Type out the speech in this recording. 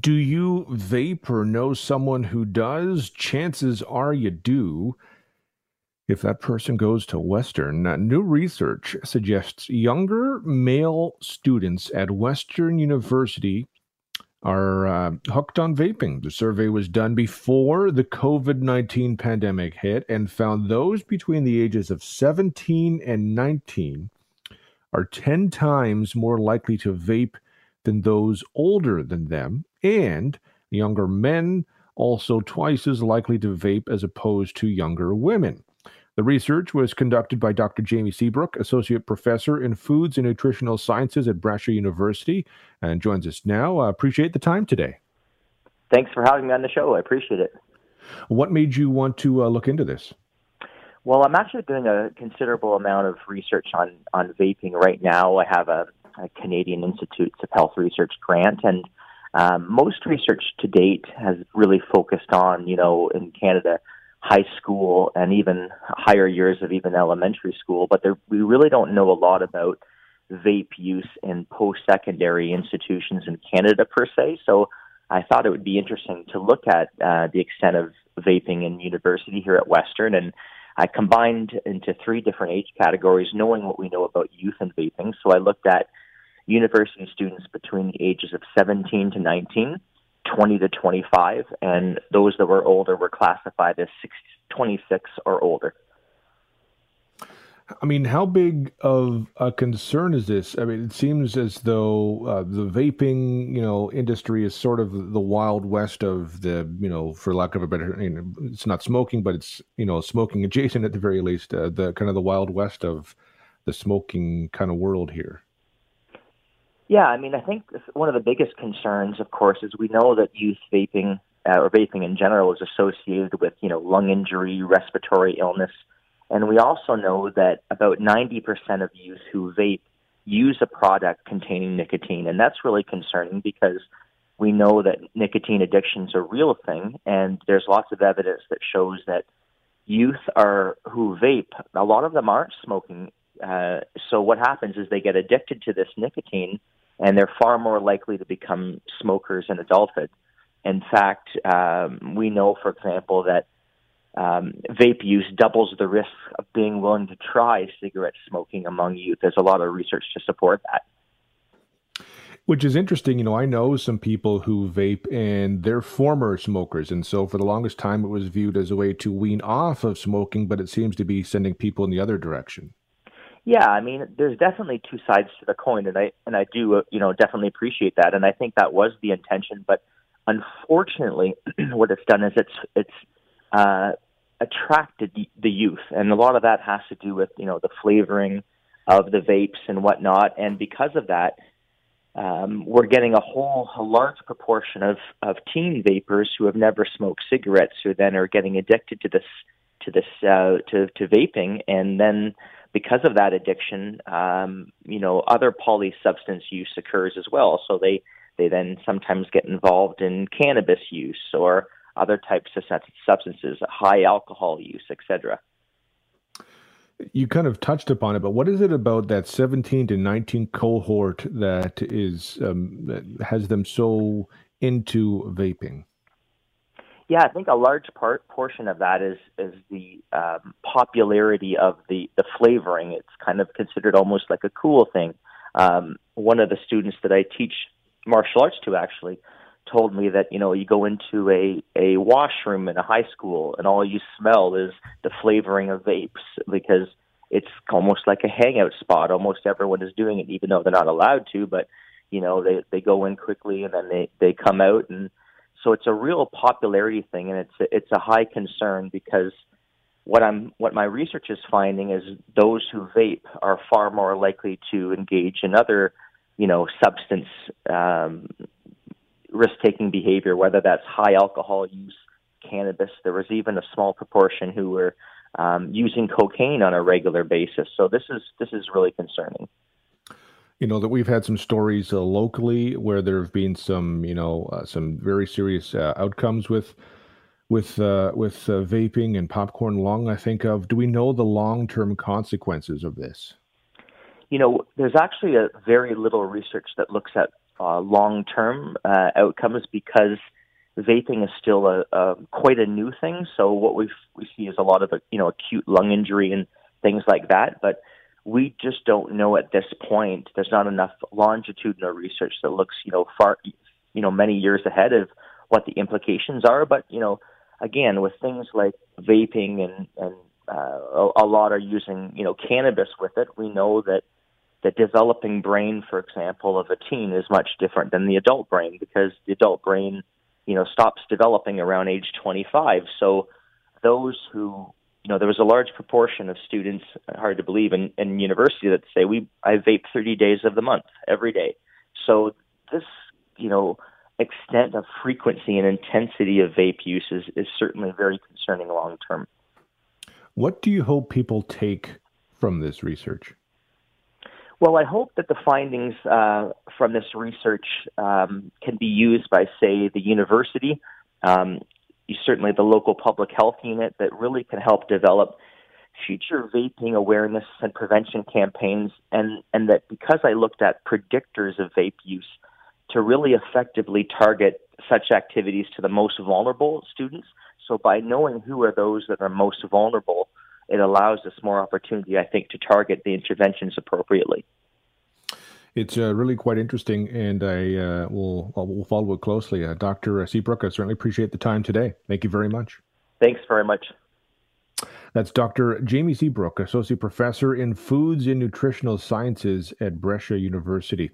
Do you vape or know someone who does? Chances are you do. If that person goes to Western, uh, new research suggests younger male students at Western University are uh, hooked on vaping. The survey was done before the COVID 19 pandemic hit and found those between the ages of 17 and 19 are 10 times more likely to vape than those older than them, and younger men also twice as likely to vape as opposed to younger women. The research was conducted by Dr. Jamie Seabrook, Associate Professor in Foods and Nutritional Sciences at Brescia University, and joins us now. I appreciate the time today. Thanks for having me on the show. I appreciate it. What made you want to uh, look into this? Well, I'm actually doing a considerable amount of research on, on vaping right now. I have a, a Canadian Institutes of Health Research grant, and um, most research to date has really focused on, you know, in Canada, high school and even higher years of even elementary school, but there, we really don't know a lot about vape use in post-secondary institutions in Canada per se. So I thought it would be interesting to look at uh, the extent of vaping in university here at Western, and I combined into three different age categories, knowing what we know about youth and vaping. So I looked at university students between the ages of 17 to 19 20 to 25, and those that were older were classified as 26 or older. I mean, how big of a concern is this? I mean, it seems as though uh, the vaping, you know, industry is sort of the wild west of the, you know, for lack of a better, you know, it's not smoking, but it's, you know, smoking adjacent at the very least, uh, the kind of the wild west of the smoking kind of world here. Yeah, I mean, I think one of the biggest concerns, of course, is we know that youth vaping uh, or vaping in general is associated with, you know, lung injury, respiratory illness, and we also know that about 90% of youth who vape use a product containing nicotine, and that's really concerning because we know that nicotine addiction is a real thing, and there's lots of evidence that shows that youth are who vape. A lot of them aren't smoking. Uh, so what happens is they get addicted to this nicotine and they're far more likely to become smokers in adulthood. In fact, um, we know, for example, that um, vape use doubles the risk of being willing to try cigarette smoking among youth. There's a lot of research to support that. Which is interesting. You know, I know some people who vape and they're former smokers. And so for the longest time, it was viewed as a way to wean off of smoking, but it seems to be sending people in the other direction. Yeah, I mean, there's definitely two sides to the coin, and I and I do, uh, you know, definitely appreciate that, and I think that was the intention. But unfortunately, what it's done is it's it's uh, attracted the, youth, and a lot of that has to do with you know the flavoring of the vapes and whatnot, and because of that, um, we're getting a whole a large proportion of of teen vapors who have never smoked cigarettes, who then are getting addicted to this to this uh, to to vaping, and then because of that addiction, um, you know, other poly substance use occurs as well. So they they then sometimes get involved in cannabis use or other types of substances, high alcohol use, etc. You kind of touched upon it, but what is it about that 17 to 19 cohort that is um, that has them so into vaping? Yeah, I think a large part portion of that is is the um, popularity of the the flavoring. It's kind of considered almost like a cool thing. Um, one of the students that I teach martial arts to actually told me that you know you go into a a washroom in a high school and all you smell is the flavoring of vapes because it's almost like a hangout spot. Almost everyone is doing it, even though they're not allowed to. But you know they they go in quickly and then they they come out and so it's a real popularity thing, and it's a, it's a high concern because what I'm what my research is finding is those who vape are far more likely to engage in other, you know, substance um, risk-taking behavior, whether that's high alcohol use, cannabis. There was even a small proportion who were um, using cocaine on a regular basis. So this is this is really concerning you know that we've had some stories uh, locally where there have been some you know uh, some very serious uh, outcomes with with uh, with uh, vaping and popcorn lung i think of do we know the long-term consequences of this you know there's actually a very little research that looks at uh, long term uh, outcomes because vaping is still a, a quite a new thing. So what we we see is a lot of you know acute lung injury and things like that, but we just don't know at this point. There's not enough longitudinal research that looks you know far you know many years ahead of what the implications are. But you know, again, with things like vaping and and uh, a, lot are using you know cannabis with it, we know that the developing brain, for example, of a teen is much different than the adult brain because the adult brain, you know, stops developing around age 25. So those who, you know, there was a large proportion of students, hard to believe, in, in university that say we I vape 30 days of the month every day. So this, you know, extent of frequency and intensity of vape use is, is certainly very concerning long term. What do you hope people take from this research? Well, I hope that the findings uh, from this research um, can be used by, say, the university, um, certainly the local public health unit, that really can help develop future vaping awareness and prevention campaigns, and, and that because I looked at predictors of vape use, to really effectively target such activities to the most vulnerable students. So by knowing who are those that are most vulnerable, it allows us more opportunity, I think, to target the interventions appropriately. It's uh, really quite interesting, and I uh, will will follow it closely. Uh, Dr. Seabrook, I certainly appreciate the time today. Thank you very much. Thanks very much. That's Dr. Jamie Seabrook, Associate Professor in Foods and Nutritional Sciences at Brescia University.